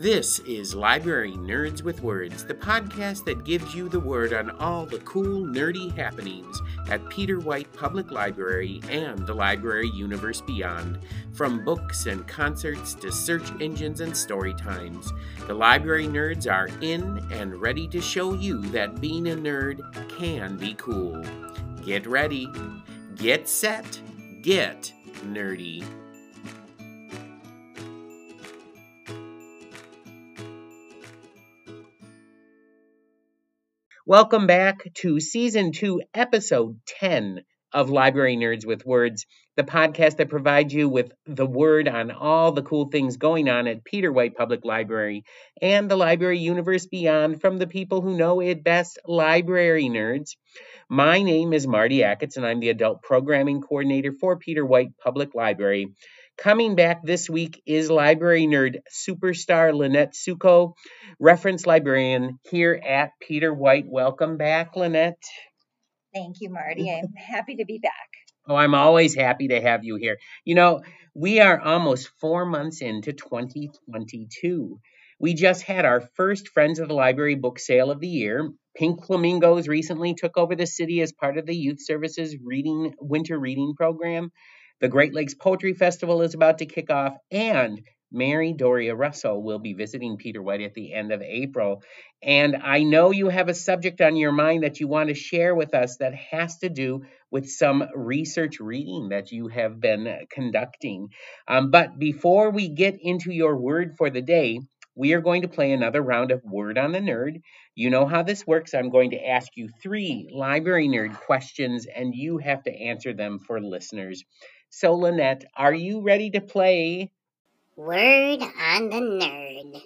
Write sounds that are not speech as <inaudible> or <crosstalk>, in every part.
This is Library Nerds with Words, the podcast that gives you the word on all the cool, nerdy happenings at Peter White Public Library and the library universe beyond. From books and concerts to search engines and story times, the library nerds are in and ready to show you that being a nerd can be cool. Get ready, get set, get nerdy. Welcome back to season two, episode 10 of Library Nerds with Words, the podcast that provides you with the word on all the cool things going on at Peter White Public Library and the library universe beyond from the people who know it best, library nerds. My name is Marty Acketts, and I'm the adult programming coordinator for Peter White Public Library. Coming back this week is library nerd superstar Lynette Suko, reference librarian here at Peter White. Welcome back, Lynette. Thank you, Marty. I'm <laughs> happy to be back. Oh, I'm always happy to have you here. You know, we are almost four months into 2022. We just had our first Friends of the Library book sale of the year. Pink Flamingos recently took over the city as part of the Youth Services reading winter reading program. The Great Lakes Poetry Festival is about to kick off, and Mary Doria Russell will be visiting Peter White at the end of April. And I know you have a subject on your mind that you want to share with us that has to do with some research reading that you have been conducting. Um, but before we get into your word for the day, we are going to play another round of Word on the Nerd. You know how this works. I'm going to ask you three library nerd questions, and you have to answer them for listeners. So, Lynette, are you ready to play Word on the Nerd?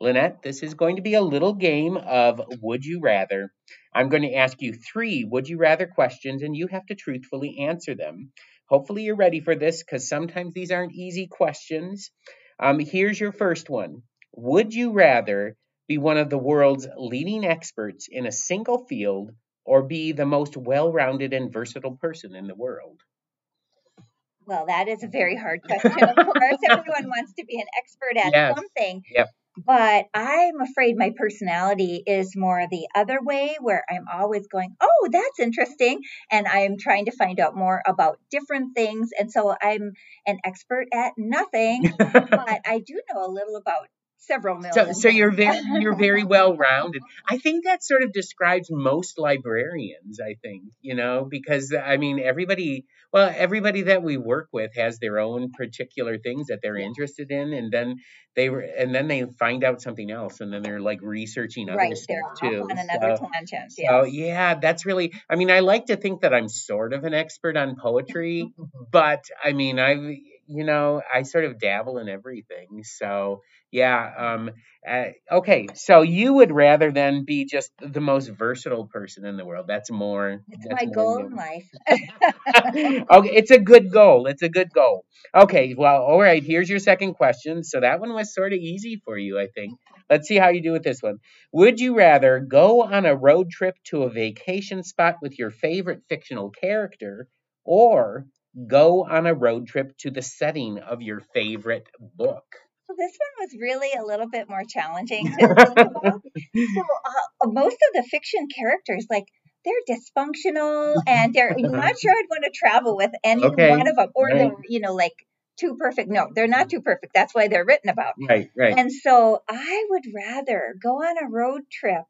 Lynette, this is going to be a little game of Would You Rather. I'm going to ask you three Would You Rather questions, and you have to truthfully answer them. Hopefully, you're ready for this because sometimes these aren't easy questions. Um, here's your first one Would you rather be one of the world's leading experts in a single field or be the most well rounded and versatile person in the world? Well, that is a very mm-hmm. hard question. Of course, everyone wants to be an expert at Yes. something. Yep. But I'm afraid my personality is more the other way, where I'm always going, oh, that's interesting. And I'm trying to find out more about different things. And so I'm an expert at nothing, <laughs> but I do know a little about several So, million. so you're very you're very well rounded. I think that sort of describes most librarians. I think you know because I mean everybody well everybody that we work with has their own particular things that they're Yeah. interested in, and then they were and then they find out something else, and then they're like researching other Right. stuff too. on another So, tangent. so yeah, that's really. I mean, I like to think that I'm sort of an expert on poetry, <laughs> but I mean, I've you know I sort of dabble in everything. So yeah. Um. Uh, okay. So you would rather than be just the most versatile person in the world. That's more. It's that's my more goal you. in life. <laughs> <laughs> okay, it's a good goal. It's a good goal. Okay, well, all right, here's your second question. So that one was sort of easy for you, I think. Let's see how you do with this one. Would you rather go on a road trip to a vacation spot with your favorite fictional character or go on a road trip to the setting of your favorite book? So this one was really a little bit more challenging to think <laughs> about. So uh, most of the fiction characters, like they're dysfunctional, and they're I'm <laughs> not sure I'd want to travel with any Okay, one of them, or right. they're you know like too perfect. No, they're not too perfect. That's why they're written about. Right, right. And so I would rather go on a road trip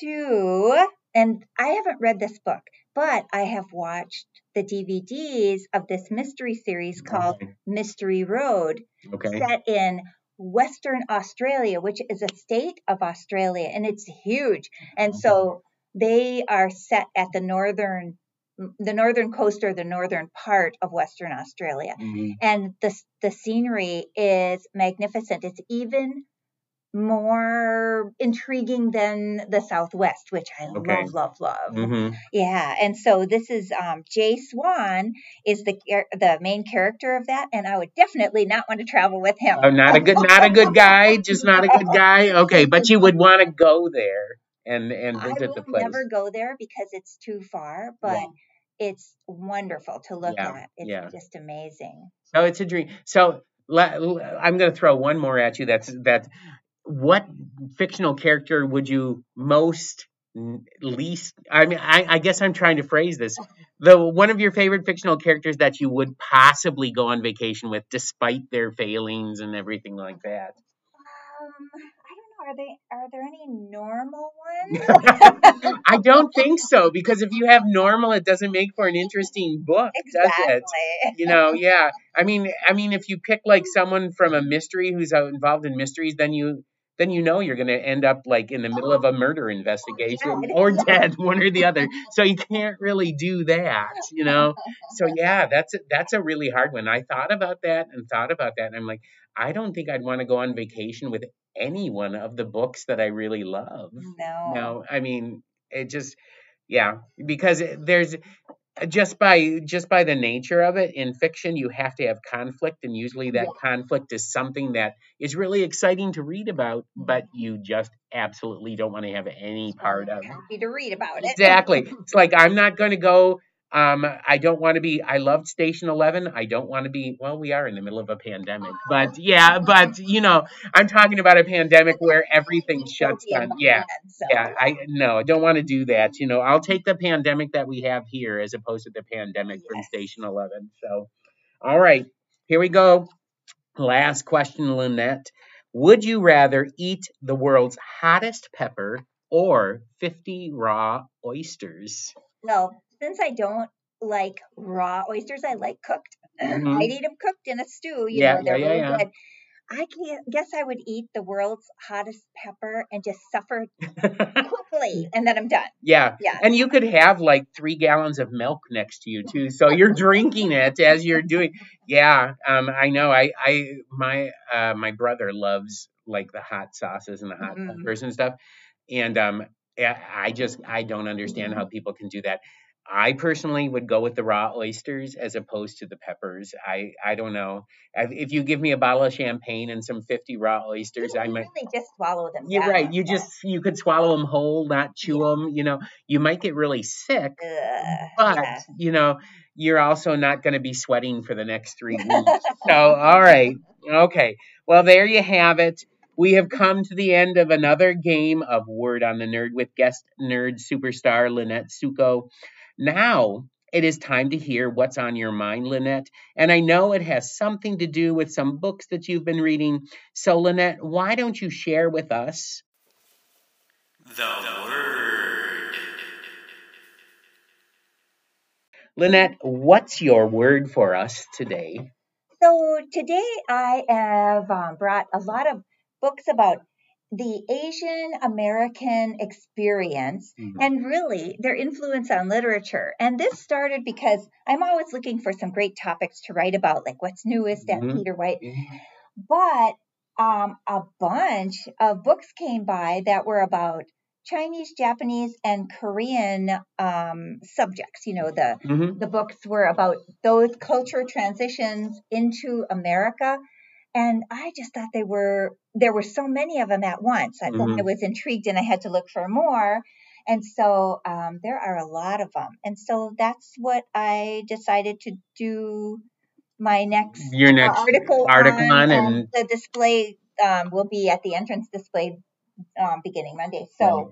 to, and I haven't read this book, but I have watched the DVDs of this mystery series called Okay, Mystery Road Okay. set in Western Australia, which is a state of Australia, and it's huge. And so they are set at the northern, the northern coast or the northern part of Western Australia, Mhm. and the the scenery is magnificent. It's even more intriguing than the Southwest, which I Okay. love, love, love. Mhm. Yeah, and so this is um, Jay Swan is the the main character of that, and I would definitely not want to travel with him. Oh, not a good, not a good guy. Just not a good guy. <laughs> Okay, but you would want to go there and and I visit will the place. never go there because it's too far, but Yeah. it's wonderful to look Yeah, at. It's yeah. just amazing. So it's a dream. So I'm going to throw one more at you. That's that. What fictional character would you most least? I mean, I, I guess I'm trying to phrase this. <laughs> The one of your favorite fictional characters that you would possibly go on vacation with, despite their failings and everything like that. Um, I don't know. Are they? Are there any normal ones? <laughs> I don't think so because if you have normal, it doesn't make for an interesting book, does it? You know, yeah. I mean, I mean, if you pick like someone from a mystery who's involved in mysteries, then you then you know you're going to end up like in the middle of a oh. murder investigation oh, or <laughs> dead, one or the other. So you can't really do that, you know. So yeah, that's a, that's a really hard one. I thought about that and thought about that, and I'm like, I don't think I'd want to go on vacation with any one of the books that I really love. No. No, I mean it just yeah, because there's just by just by the nature of it in fiction you have to have conflict and usually that conflict is something that is really exciting to read about but mm-hmm. you just absolutely don't want to have any part of Happy to read about it. exactly. <laughs> It's like i'm not going to go um i don't want to be i loved station 11 i don't want to be well we are in the middle of a pandemic but yeah but you know i'm talking about a pandemic where <laughs> everything shuts down yeah yeah, I no, I don't want to do that. You know, I'll take the pandemic that we have here as opposed to the pandemic from Station Eleven. So, all right, here we go. Last question, Lynette. Would you rather eat the world's hottest pepper or 50 raw oysters? Well, since I don't like raw oysters, I like cooked. <clears throat> Mhm. I'd eat them cooked in a stew. You Yeah, know, they're yeah, really yeah. good. I can guess I would eat the world's hottest pepper and just suffer <laughs> quickly, and then I'm done. yeah. Yeah. And you could have like three gallons of milk next to you too, so you're drinking it as you're doing. <laughs> Yeah, um, I know. I, I, my, uh, my brother loves like the hot sauces and the hot Mhm. peppers and stuff, and um, I I just I don't understand how people can do that. I personally would go with the raw oysters as opposed to the peppers. I I don't know. If if you give me a bottle of champagne and some 50 raw oysters, I might. really just swallow them. You're down. right. You Yeah. just you could swallow them whole, not chew them. You know, you might get really sick, Ugh, but yeah. you know, you're also not going to be sweating for the next three <laughs> weeks. so, all right, okay. Well, there you have it. We have come to the end of another game of Word on the Nerd with guest nerd superstar Lynette Suko. Now it is time to hear what's on your mind, Lynette. And I know it has something to do with some books that you've been reading. So, Lynette, why don't you share with us? The word. Lynette, what's your word for us today? So today I have um, brought a lot of books about the Asian American experience Mhm. and really their influence on literature. And this started because I'm always looking for some great topics to write about, like what's newest at Mhm. Peter White. But um, a bunch of books came by that were about Chinese, Japanese, and Korean um, subjects. You know, the hmm the books were about those culture transitions into America. And I just thought they were, there were so many of them at once. I, Mhm. I was intrigued and I had to look for more. And so um, there are a lot of them. And so that's what I decided to do my next, Your uh, article, article on, on. and the display um, will be at the entrance display um, beginning Monday. So Right.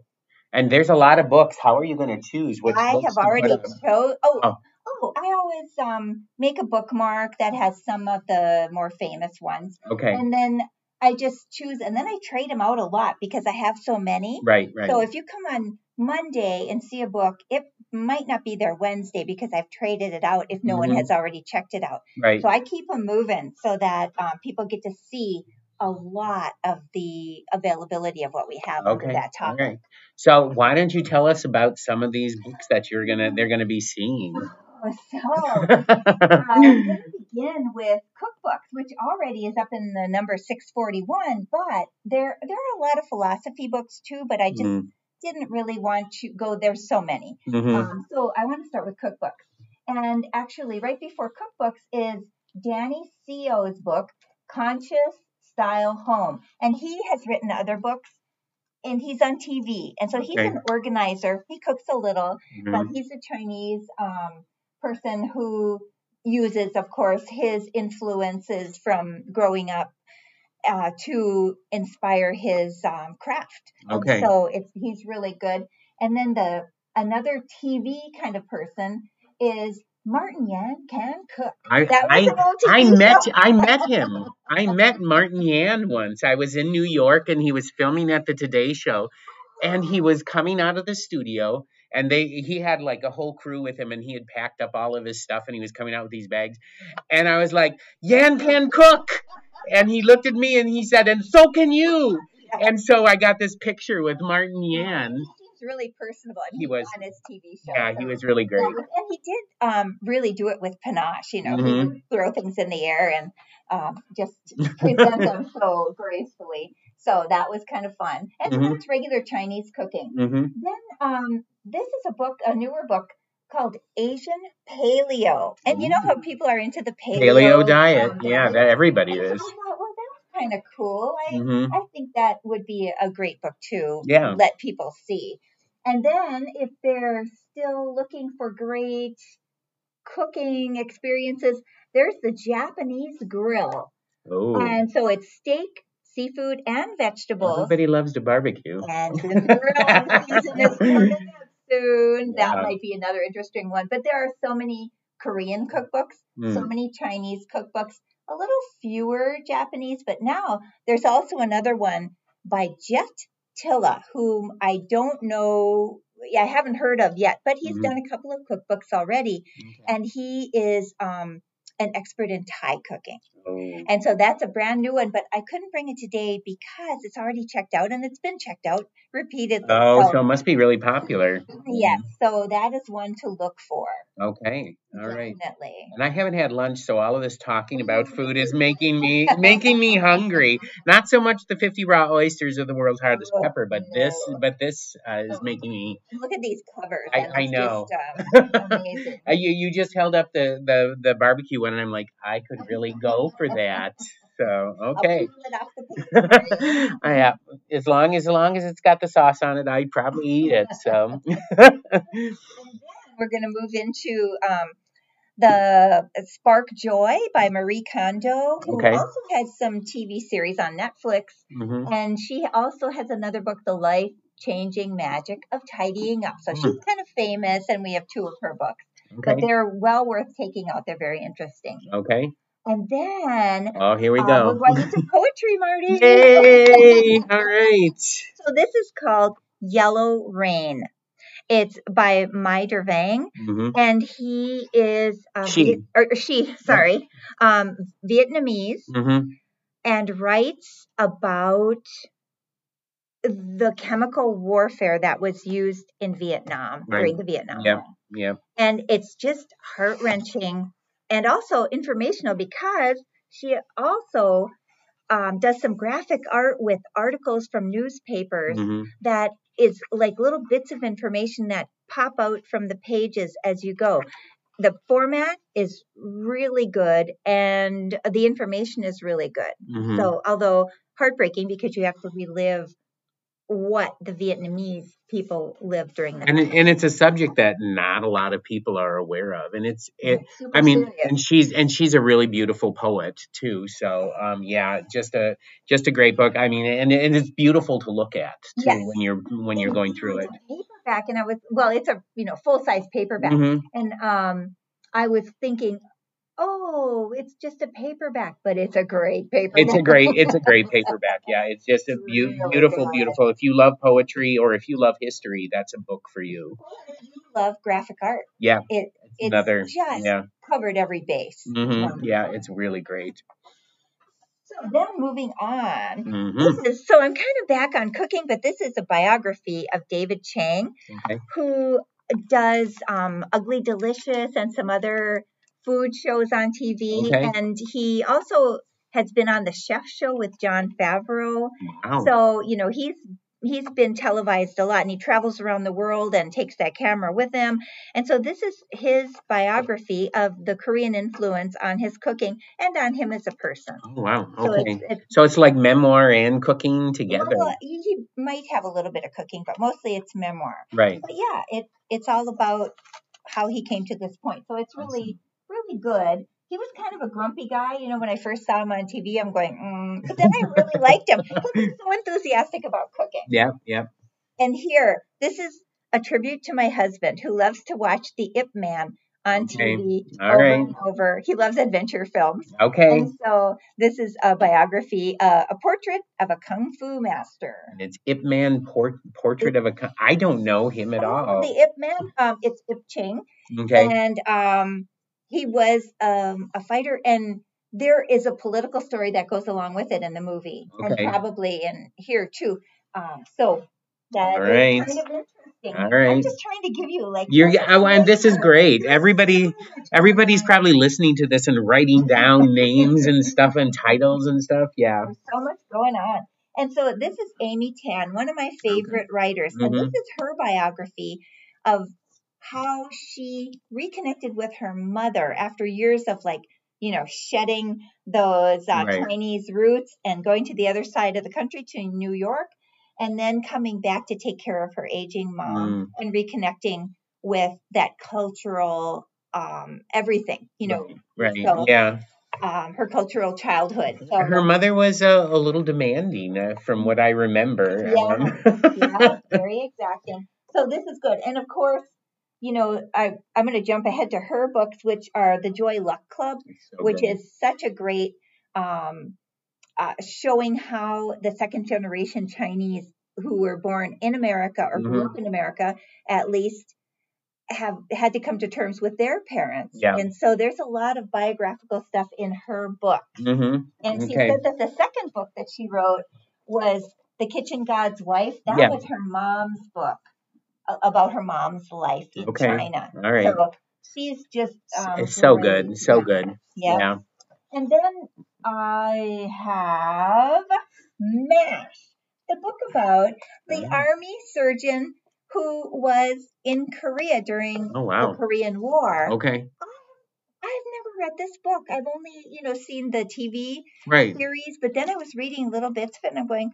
and there's a lot of books. How are you going to choose which I have already chose. Oh, Oh. Oh, I always um make a bookmark that has some of the more famous ones, Okay, and then I just choose, and then I trade them out a lot because I have so many. right, right. So if you come on Monday and see a book, it might not be there Wednesday because I've traded it out if no one Mhm. has already checked it out. right. So I keep them moving so that um, people get to see a lot of the availability of what we have Okay. that topic. right. So why don't you tell us about some of these books that you're gonna they're gonna be seeing? So I'm going to begin with cookbooks, which already is up in the number 641. But there, there are a lot of philosophy books too. But I just Mhm, didn't really want to go. There's so many. mhm. Um, so I want to start with cookbooks. And actually, right before cookbooks is Danny Seo's book, Conscious Style Home, and he has written other books. And he's on TV, and so he's Okay. an organizer. He cooks a little, but Mhm. he's a Chinese um, person who uses, of course, his influences from growing up uh, to inspire his um, craft. And Okay. so it's he's really good. And then the another TV kind of person is Martin Yan can cook. I That was I, I met. I met him. I met Martin Yan once. I was in New York and he was filming at the Today Show, and he was coming out of the studio. And they he had like a whole crew with him, and he had packed up all of his stuff, and he was coming out with these bags. And I was like, Yan can cook, and he looked at me and he said, and so can you. And so I got this picture with Martin Yan. He seems really personable. And He he's was- on his TV show. Yeah, he was really Yeah, great. and he did um, really do it with panache. You know, he Mhm. would throw things in the air and um, just present them <laughs> so gracefully. So that was kind of fun. And Mhm. there's regular Chinese cooking. hmm Then um, this is a book, a newer book called Asian Paleo. And you know how people are into the paleo, Paleo diet. um, Yeah, that everybody And I is. thought, well, that's kind of cool. I, hmm I think that would be a great book to Yeah. let people see. And then if they're still looking for great cooking experiences, there's the Japanese grill. Oh, And so it's steak, seafood, and vegetables. everybody loves to barbecue. And <laughs> the grill season is coming up soon. That Yeah. might be another interesting one. But there are so many Korean cookbooks, so Mm. many Chinese cookbooks, a little fewer Japanese, but now there's also another one by Jet Tila, whom I don't know, yeah, I haven't heard of yet, but he's Mhm. done a couple of cookbooks already, and he is um, an expert in Thai cooking. Oh. And so that's a brand new one, but I couldn't bring it today because it's already checked out and it's been checked out repeatedly. Oh, so it must be really popular. yes, so that is one to look for. Okay. All right. Definitely. And I haven't had lunch, so all of this talking about <laughs> food is making me making me hungry. Not so much the 50 raw oysters of the world's hardest Oh, pepper, but this but this uh, is making me. Look at these covers. I- I know. Just, um, <laughs> amazing. You you just held up the the the barbecue one, and I'm like, I could really go for that. So okay. peel it off the paper for you. I have, as long as, as long as it's got the sauce on it, I'd probably eat it. So, <laughs> And then we're going to move into um, the Spark Joy by Marie Kondo, who Okay. also has some TV series on Netflix. Mhm. And she also has another book, The Life Changing Magic of Tidying Up. So she's kind of famous, and we have two of her books. But they're well worth taking out. They're very interesting. okay. And then Oh, here we uh, go. we're going into poetry, <laughs> Marty. Yay! <laughs> All right. So this is called Yellow Rain. It's by Mai Der Vang, hmm and he is uh, She. Or she, <laughs> sorry, um, Vietnamese, hmm and writes about the chemical warfare that was used in Vietnam Right. during the Vietnam Yep. War. Yep. And it's just heart wrenching and also informational because she also um, does some graphic art with articles from newspapers hmm that is like little bits of information that pop out from the pages as you go. The format is really good and the information is really good. hmm So, although heartbreaking because you have to relive what the Vietnamese people lived during that. and it- and it's a subject that not a lot of people are aware of, and it's it. Super I mean, serious. and she's and she's a really beautiful poet too. So, um, yeah, just a just a great book. I mean, and and it's beautiful to look at too Yes. when you're when you're going through it. Paperback, and I was well, it's a you know full size paperback, hmm and um, I was thinking, oh, it's just a paperback, but it's a great paperback. It's a great it's a great <laughs> paperback. Yeah, it's just a really beautiful, beautiful. If you love poetry or if you love history, that's a book for you. You love graphic art. Yeah, It it's another just yeah. covered every base. hmm Um, Yeah, it's really great. So then moving on. hmm This is, so I'm kind of back on cooking, but this is a biography of David Chang, Okay. who does um, Ugly Delicious and some other food shows on TV. Okay. And he also has been on the Chef Show with Jon Favreau. Wow. So, you know, he's he's been televised a lot and he travels around the world and takes that camera with him. And so this is his biography of the Korean influence on his cooking and on him as a person. oh, wow. So Okay. it's, it's So it's like memoir and cooking together. well, he might have a little bit of cooking, but mostly it's memoir. Right. But yeah, it it's all about how he came to this point. So it's really really good. He was kind of a grumpy guy, you know. When I first saw him on TV, I'm going, mm. but then I really <laughs> liked him because he's so enthusiastic about cooking. Yeah, yeah. And here, this is a tribute to my husband who loves to watch the Ip Man on Okay. TV All over right. and over. He loves adventure films. Okay. And so this is a biography, uh, a portrait of a kung fu master. And it's Ip Man port- portrait of a. I don't know him at Oh, all. The Ip Man, um, it's Ip Ching, Okay. and um, he was um, a fighter. And there is a political story that goes along with it in the movie, Okay. and probably in here too. Um, so that All is right. kind of interesting. All I'm just trying to give you like You're, oh, and this is great. Everybody, everybody's probably listening to this and writing down <laughs> names and stuff and titles and stuff. Yeah. There's so much going on. And so this is Amy Tan, one of my favorite writers. And this Mhm. is her biography of how she reconnected with her mother after years of like, you know, shedding those uh, Right. Chinese roots and going to the other side of the country to New York and then coming back to take care of her aging mom Mm. and reconnecting with that cultural um, everything, you know, Right. So- Yeah. um, her cultural childhood. So Her mother was a, a little demanding, uh, from what I remember. Yeah. Um, yeah, <laughs> very exacting. So this is good. And of course, you know, I, I'm going to jump ahead to her books, which are The Joy Luck Club, so which is such a great um, uh, showing how the second generation Chinese who were born in America or grew Mhm. up in America, at least, have had to come to terms with their parents. Yeah. And so there's a lot of biographical stuff in her book. Mm-hmm. And she Okay. said that the second book that she wrote was The Kitchen God's Wife. That Yeah. was her mom's book about her mom's life in Okay. China. All right. So she's just um, it's so great. good. So Yeah. good. Yeah. Yeah. And then I have MASH, the book about the Oh. army surgeon who was in Korea during Oh, wow. the Korean War. Okay. I've never read this book. I've only, you know, seen the TV Right. series, but then I was reading little bits of it and I'm going,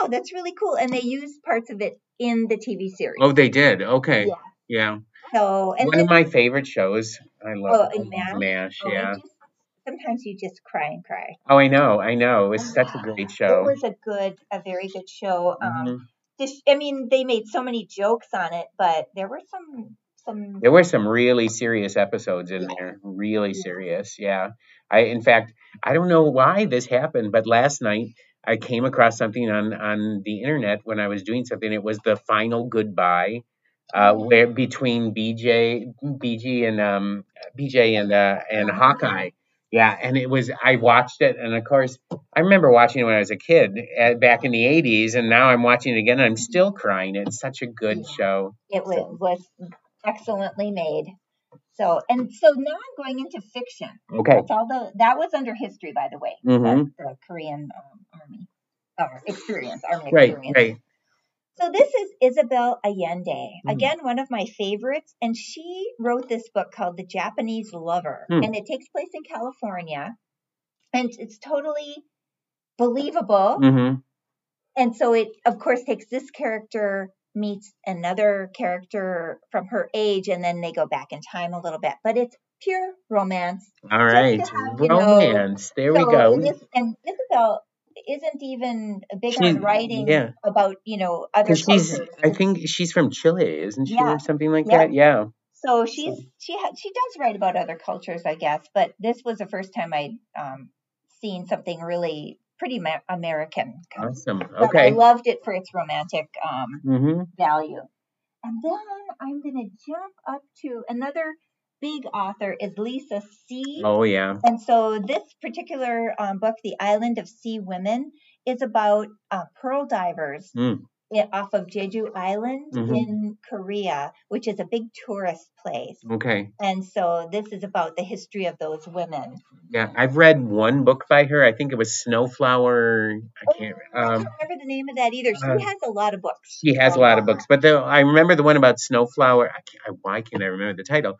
wow, that's really cool. And they used parts of it in the TV series. Oh, they did. Okay. Yeah. Yeah. So and One then, of my favorite shows. I love Oh, MASH? MASH. oh, Yeah. just- sometimes you just cry and cry. Oh, I know. I know. It's such a <sighs> great show. It was a good, a very good show. Um, Mhm. just, I mean, they made so many jokes on it, but there were some, some. There were some really serious episodes in Yeah. there. Really Yeah. serious. Yeah. I, in fact, I don't know why this happened, but last night I came across something on on the internet when I was doing something. It was the final goodbye, uh, where between BJ, BG and um, BJ and uh, and Hawkeye. Yeah, and it was. I watched it, and of course, I remember watching it when I was a kid uh, back in the '80s, and now I'm watching it again. And I'm still crying. It's such a good Yeah. show. It was, was excellently made. So, and so now I'm going into fiction. Okay. That's all the, that was under history, by the way. Mhm. The Korean um, or experience, army Right. experience. Right. So this is Isabel Allende, Mm. again one of my favorites, and she wrote this book called The Japanese Lover, Hmm. and it takes place in California, and it's totally believable. Mm-hmm. And so it, of course, takes this character meets another character from her age, and then they go back in time a little bit. But it's pure romance. All right. have, you know, Romance. there we go. This, and Isabel isn't even big She's- on writing yeah. about you know other cultures. I think she's from Chile, isn't she, Yeah. or something like Yeah. that? Yeah. So she's she ha- she does write about other cultures, I guess. But this was the first time I'd um, seen something really pretty ma- American. Awesome. But I loved it for its romantic um, Mm-hmm. value. And then I'm going to jump up to another big author is Lisa See Oh yeah. And so this particular um, book, The Island of Sea Women, is about uh, pearl divers Mm. off of Jeju Island Mhm. in Korea, which is a big tourist place. Okay. And so this is about the history of those women. Yeah. I've read one book by her. I think it was Snowflower. I can't. Oh, I Um, can't remember the name of that either. She uh, has a lot of books. she has a lot of books, but the, I remember the one about Snowflower. I can't, I, why can't I remember the title?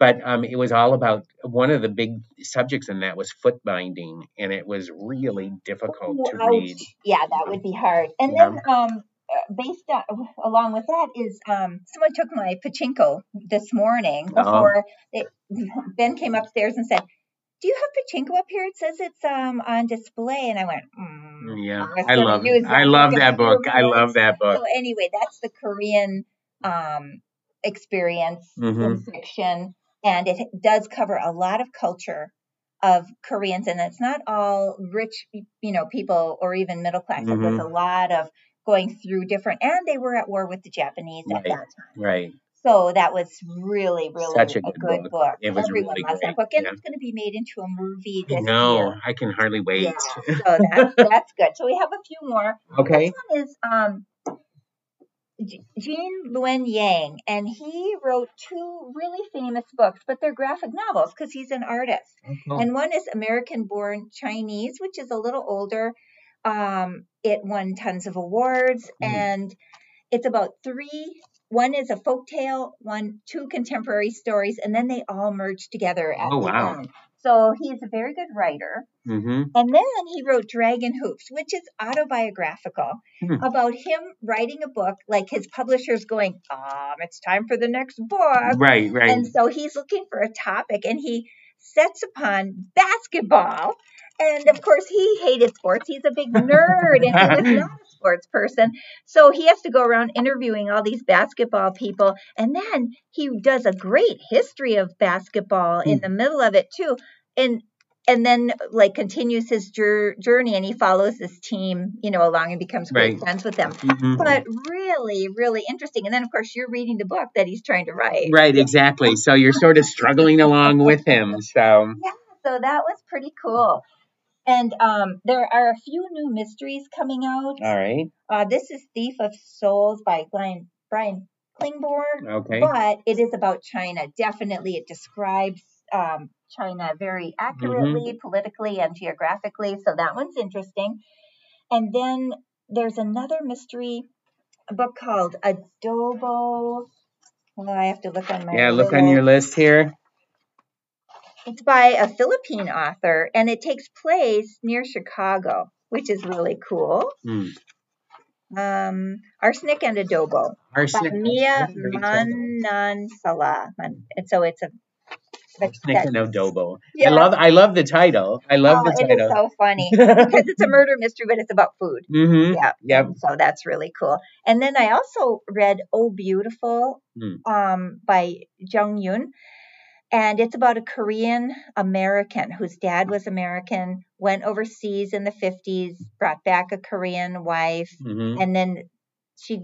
But um, it was all about one of the big subjects in that was foot binding, and it was really difficult to Ouch. read. Yeah, that would be hard. And Yeah. then um, uh, based on, along with that is um, someone took my pachinko this morning Oh. before it, Ben came upstairs and said, "Do you have pachinko up here? It says it's um on display." And I went, mm, Yeah, was I love I that love book that book. I love that book. So anyway, that's the Korean um, experience Mhm. in fiction, and it does cover a lot of culture of Koreans, and it's not all rich, you know, people or even middle class. Was Mhm. a lot of going through different, and they were at war with the Japanese at that time. Right. So that was really, really Such a a good good, book. book. It was Everyone really loves great, that book, and yeah. it's going to be made into a movie this know. year. I can hardly wait. Yeah, so that's that's good. So we have a few more. Okay. This one is um, Gene Luen Yang, and he wrote two really famous books, but they're graphic novels because he's an artist. Oh, And one is American Born Chinese, which is a little older. Um, it won tons of awards, Mm. and it's about three. One is a folk tale, one two contemporary stories, and then they all merge together at Oh, the wow. end. So he's a very good writer. Mm-hmm. And then he wrote Dragon Hoops, which is autobiographical Hmm. about him writing a book, like his publisher's going, um, it's time for the next book. Right. Right. And so he's looking for a topic and he sets upon basketball. And of course, he hated sports. He's a big nerd and he was <laughs> not a sports person. So he has to go around interviewing all these basketball people. And then he does a great history of basketball in Hmm. the middle of it, too. And and then like continues his jour- journey and he follows this team you know along and becomes great Right. friends with them Mhm. but really really interesting and then of course you're reading the book that he's trying to write Right. Exactly. So you're sort of struggling along with him. So. Yeah, so that was pretty cool and um, there are a few new mysteries coming out All right. uh, this is thief of souls by brian, brian klingborg Okay. but it is about china definitely it describes um, china very accurately politically and geographically so that one's interesting and then there's another mystery book called adobo well, I have to look on my Yeah. Look on your list. here. It's by a Philippine author, and it takes place near Chicago, which is really cool. Hmm. Um, Arsenic and Adobo by Arsenic. Mia. Manansala. And so it's a that's, and adobo. Yeah. I love. I love the title. I love oh, the it is so funny <laughs> because it's a murder mystery, but it's about food. mm-hmm. Yeah. Yep. and So that's really cool. And then I also read Oh Beautiful Hmm. um, by Jung Yun. And it's about a Korean American whose dad was American, went overseas in the 50s, brought back a Korean wife, Mm-hmm. and then she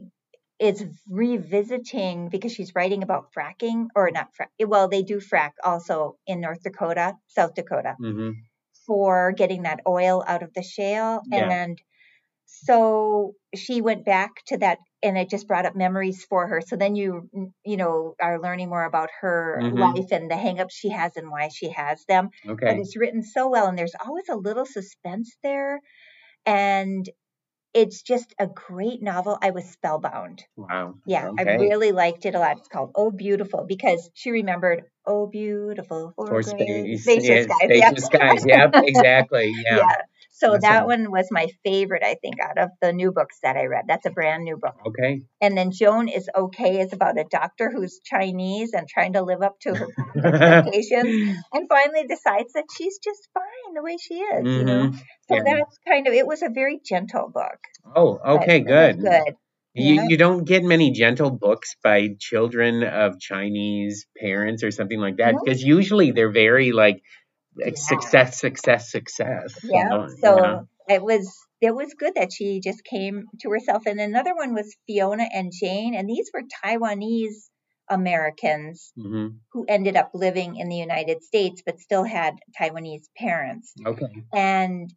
is revisiting because she's writing about fracking or not frack. Well, they do frack also in North Dakota, South Dakota Mm-hmm. for getting that oil out of the shale. Yeah. And so she went back to that and it just brought up memories for her. So then you, you know, are learning more about her Mhm. life and the hangups she has and why she has them. Okay. But it's written so well and there's always a little suspense there. And it's just a great novel. I was spellbound. Wow. Yeah, I really liked it a lot. It's called Oh Beautiful because she remembered Oh Beautiful for, For space. spacious yeah, skies. spacious Yeah. skies. Yep. <laughs> Exactly. Yeah. Yeah. So Awesome. that one was my favorite, I think, out of the new books that I read. That's a brand new book. Okay. And then Joan is okay is about a doctor who's Chinese and trying to live up to her <laughs> expectations, and finally decides that she's just fine the way she is. You mm-hmm. know. So Yeah. that's kind of it was a very gentle book. Oh, okay, good. Good. You, Yeah. you don't get many gentle books by children of Chinese parents or something like that No. because usually they're very like like, Yeah. success, success, success. you Yeah. know, So it was it was good that she just came to herself. And another one was Fiona and Jane, and these were Taiwanese Americans Mhm. who ended up living in the United States but still had Taiwanese parents. Okay. And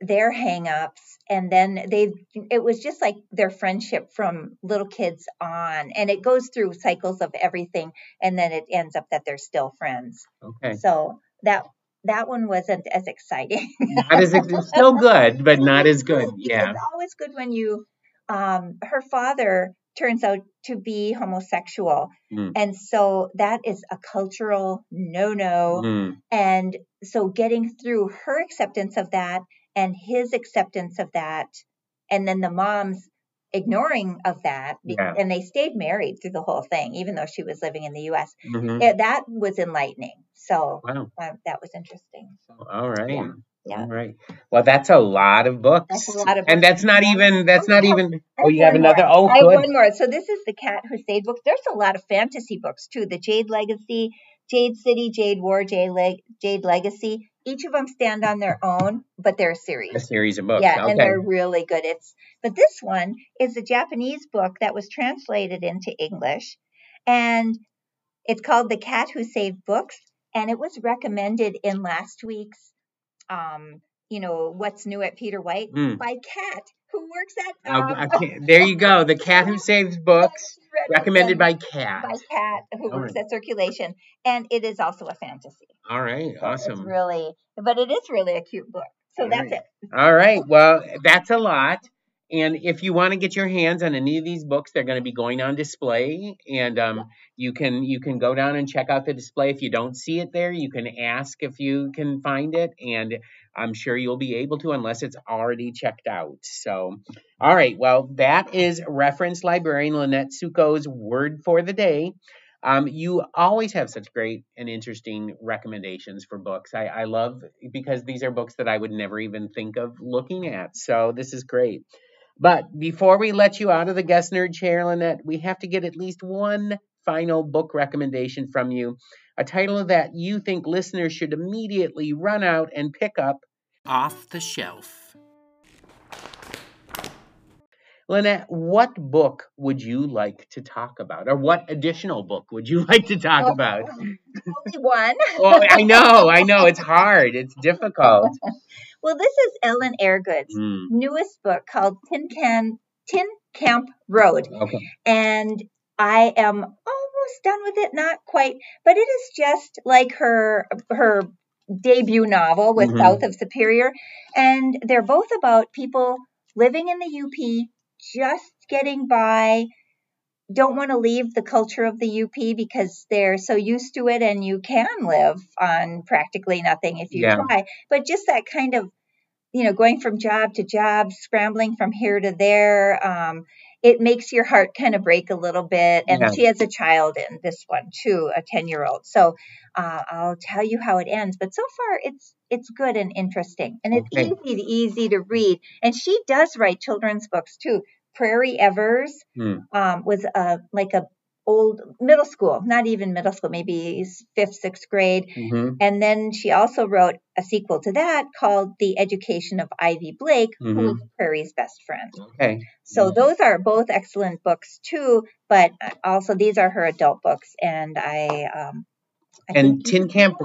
their hangups and then they it was just like their friendship from little kids on and it goes through cycles of everything and then it ends up that they're still friends Okay. so that that one wasn't as exciting <laughs> Not as it's still good, but not as good. <laughs> Yeah. It's always good when you, um, her father turns out to be homosexual. Mm. And so that is a cultural no no. Mm. And so getting through her acceptance of that and his acceptance of that, and then the mom's ignoring of that be- Yeah. and they stayed married through the whole thing even though she was living in the us Mhm. Yeah, that was enlightening so Wow. uh, that was interesting All right. Yeah, yeah. All right. Well, that's a lot of books. Lot of And books. that's not even. That's Oh, not no. even. Oh, you have another. more. Oh, I have good. one more. So this is the Cat Who Stayed books. There's a lot of fantasy books too. The Jade Legacy, Jade City, Jade War, Jade, Leg- Jade Legacy. Each of them stand on their own, but they're a series. A series of books. Yeah, okay. and they're really good. It's but this one is a Japanese book that was translated into English, and it's called The Cat Who Saved Books, and it was recommended in last week's, um, you know, what's new at Peter White Mm. by Kat, who works at. Um, I can't- there you go. The Cat Who Saves Books, She's read it recommended by Cat. by Cat, who All works right. at Circulation, and it is also a fantasy. All right. So Awesome. Really, but it is really a cute book. So All that's right. it. All right. Well, that's a lot. And if you want to get your hands on any of these books, they're going to be going on display, and um, you can you can go down and check out the display. If you don't see it there, you can ask if you can find it, and I'm sure you'll be able to, unless it's already checked out. So, all right. Well, that is reference librarian Lynette Suko's word for the day. Um, you always have such great and interesting recommendations for books. I, I love because these are books that I would never even think of looking at. So this is great. But before we let you out of the guest nerd chair, Lynette, we have to get at least one final book recommendation from you. A title that you think listeners should immediately run out and pick up. Off the shelf. Lynette, what book would you like to talk about? Or what additional book would you <laughs> like to talk Oh, about? <laughs> Only one. Oh, I know, I know. It's hard. It's difficult. <laughs> Well, this is Ellen Airgood's Hmm, newest book called Tin Can Tin Camp Road, okay. and I am almost done with it. Not quite, but it is just like her her debut novel with Mhm. South of Superior, and they're both about people living in the UP, just getting by. Don't want to leave the culture of the UP because they're so used to it, and you can live on practically nothing if you Yeah. try. But just that kind of you know, going from job to job, scrambling from here to there, um, it makes your heart kind of break a little bit. And Yeah. she has a child in this one too, a ten year old. So uh, I'll tell you how it ends. But so far, it's it's good and interesting, and it's Okay. easy to, easy to read. And she does write children's books too. Prairie Evers Hmm. um, was a like a old middle school, not even middle school, maybe fifth, sixth grade. hmm And then she also wrote a sequel to that called The Education of Ivy Blake, who Mhm. was Prairie's best friend. Okay. So Mhm. those are both excellent books too, but uh, also these are her adult books, and I um, I And Tin Camp,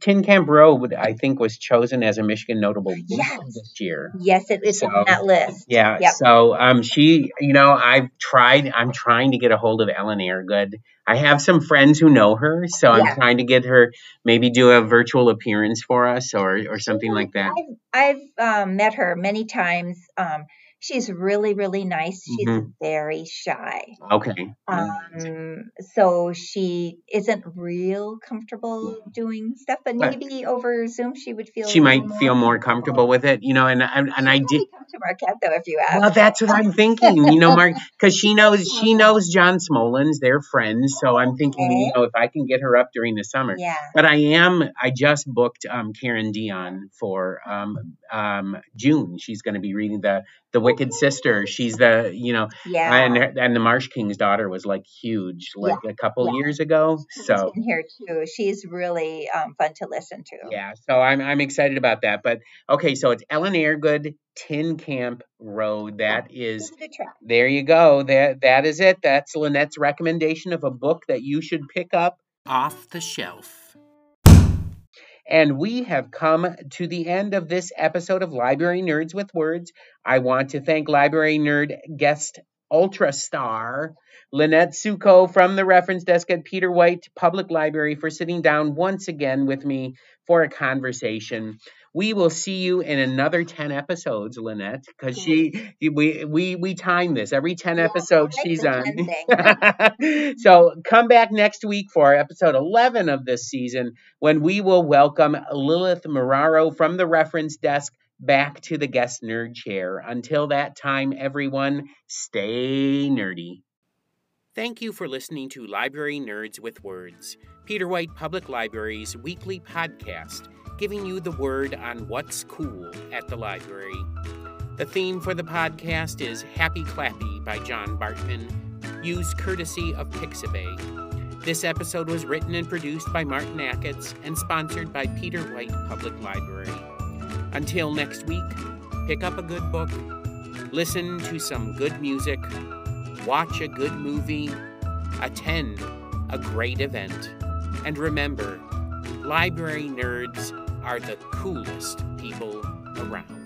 Tin Camp Road, I think, was chosen as a Michigan notable book Yes. this year. Yes, it is So, on that list. Yeah. Yep. So, um, she, you know, I've tried. I'm trying to get a hold of Ellen Airgood. I have some friends who know her, so I'm trying to get her maybe do a virtual appearance for us or or something like that. I've I've um, met her many times. Um, she's really really nice. She's Mhm. very shy. Okay. Um, so she isn't real comfortable doing stuff, but But- maybe over Zoom she would feel. She might little feel more comfortable with it, you know. And and, and I did. come to Marquette though if you ask. Well, that's what I'm thinking, you know, Mark, <laughs> because she knows she knows John Smolens, they're friends. So I'm thinking, you know, if I can get her up during the summer. yeah. But I am. I just booked um, Karen Dionne for um, um, June. She's going to be reading the the Wicked Sister. She's the you know, Yeah. and and the Marsh King's daughter was like huge, like a couple yeah. years ago. She's So in here too. She's really um, fun to listen to. yeah, so I'm I'm excited about that. But okay, so it's Ellen Airgood, Tin Camp Road. That is Give it a there. You go. That that is it. That's Lynette's recommendation of a book that you should pick up. Off the shelf. And we have come to the end of this episode of Library Nerds with Words. I want to thank Library Nerd guest Ultra Star Lynette Suko from the reference desk at Peter White Public Library for sitting down once again with me for a conversation. We will see you in another 10 episodes, Lynette, because she we we we time this. Every 10 Yeah, episodes like she's on. <laughs> so come back next week for episode 11 of this season when we will welcome Lilith Mararo from the reference desk back to the guest nerd chair. Until that time, everyone, stay nerdy. Thank you for listening to Library Nerds with Words, Peter White Public Library's weekly podcast, giving you the word on what's cool at the library. The theme for the podcast is Happy Clappy by John Bartmann, used courtesy of Pixabay. This episode was written and produced by Martin Acketts and sponsored by Peter White Public Library. Until next week, pick up a good book, listen to some good music, watch a good movie, attend a great event, and remember, library nerds are the coolest people around.